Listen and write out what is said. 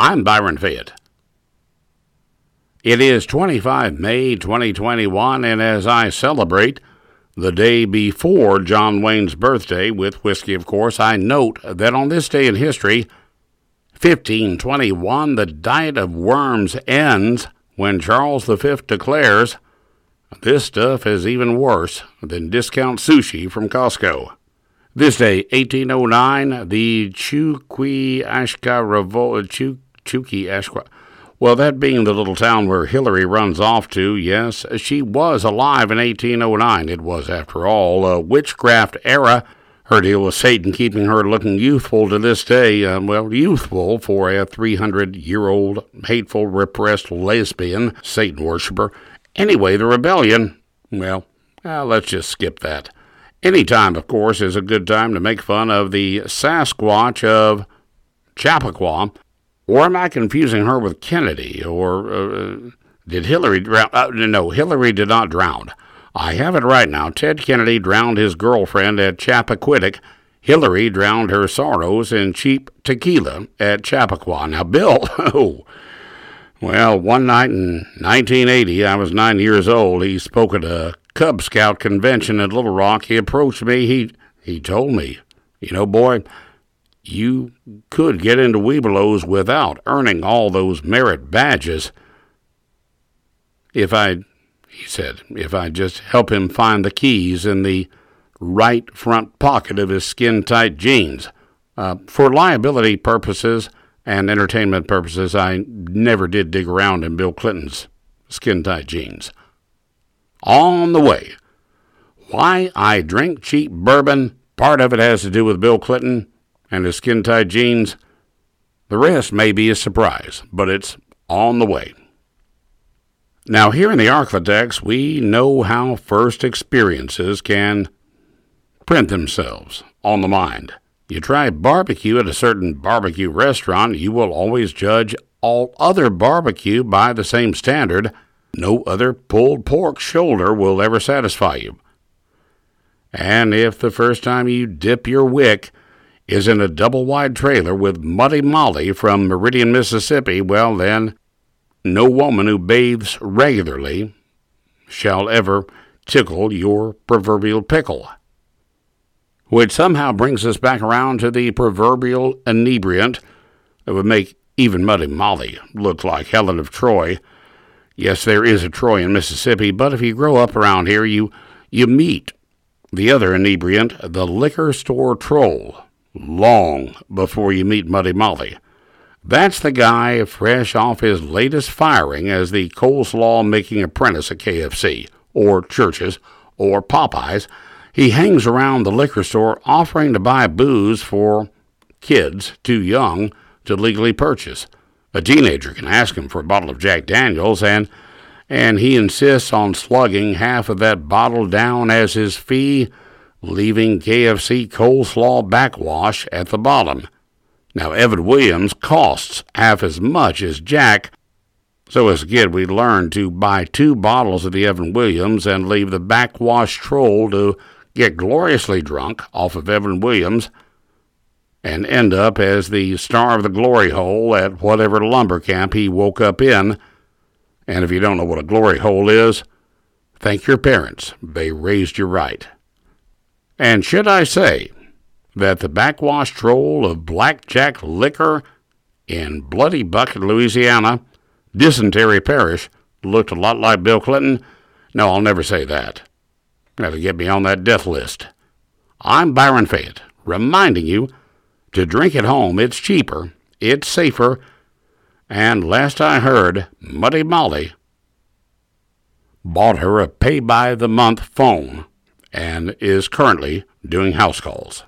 I'm Byron Fayette. It is 25 May 2021, and as I celebrate the day before John Wayne's birthday with whiskey, of course, I note that on this day in history, 1521, the diet of worms ends when Charles V declares, This stuff is even worse than discount sushi from Costco. This day, 1809, the Chuquisaca Revolt, Chuquisaca, well, that being the little town where Hillary runs off to, yes, she was alive in 1809. It was, after all, a witchcraft era. Her deal with Satan keeping her looking youthful to this day. Uh, well, youthful for a 300 year old hateful, repressed lesbian Satan worshiper. Anyway, the rebellion, well, uh, let's just skip that. Any time, of course, is a good time to make fun of the Sasquatch of Chappaqua. Or am I confusing her with Kennedy? Or uh, did Hillary drown? Uh, no, Hillary did not drown. I have it right now. Ted Kennedy drowned his girlfriend at Chappaquiddick. Hillary drowned her sorrows in cheap tequila at Chappaqua. Now, Bill, oh, well, one night in 1980, I was nine years old. He spoke at a Cub Scout convention at Little Rock. He approached me. He he told me, you know, boy, you could get into Webelos without earning all those merit badges. If I, he said, if I just help him find the keys in the right front pocket of his skin tight jeans. Uh, for liability purposes and entertainment purposes, I never did dig around in Bill Clinton's skin tight jeans. On the way, why I drink cheap bourbon, part of it has to do with Bill Clinton and his skin tight jeans. The rest may be a surprise, but it's on the way. Now, here in the ArkLaTex, we know how first experiences can print themselves on the mind. You try barbecue at a certain barbecue restaurant, you will always judge all other barbecue by the same standard. No other pulled pork shoulder will ever satisfy you. And if the first time you dip your wick is in a double wide trailer with Muddy Molly from Meridian, Mississippi, well, then, no woman who bathes regularly shall ever tickle your proverbial pickle. Which somehow brings us back around to the proverbial inebriant that would make even Muddy Molly look like Helen of Troy. Yes, there is a Troy in Mississippi, but if you grow up around here, you, you meet the other inebriant, the liquor store troll long before you meet Muddy Molly. That's the guy fresh off his latest firing as the coleslaw making apprentice at KFC, or Church's, or Popeyes. He hangs around the liquor store offering to buy booze for kids too young to legally purchase. A teenager can ask him for a bottle of Jack Daniels, and and he insists on slugging half of that bottle down as his fee leaving KFC coleslaw backwash at the bottom. Now, Evan Williams costs half as much as Jack, so as a kid we learned to buy two bottles of the Evan Williams and leave the backwash troll to get gloriously drunk off of Evan Williams and end up as the star of the glory hole at whatever lumber camp he woke up in. And if you don't know what a glory hole is, thank your parents. They raised you right. And should I say that the backwash troll of blackjack liquor in Bloody Bucket, Louisiana, Dysentery Parish, looked a lot like Bill Clinton? No, I'll never say that. That'll get me on that death list. I'm Byron Fayette, reminding you to drink at home. It's cheaper, it's safer, and last I heard, Muddy Molly bought her a pay by the month phone and is currently doing house calls.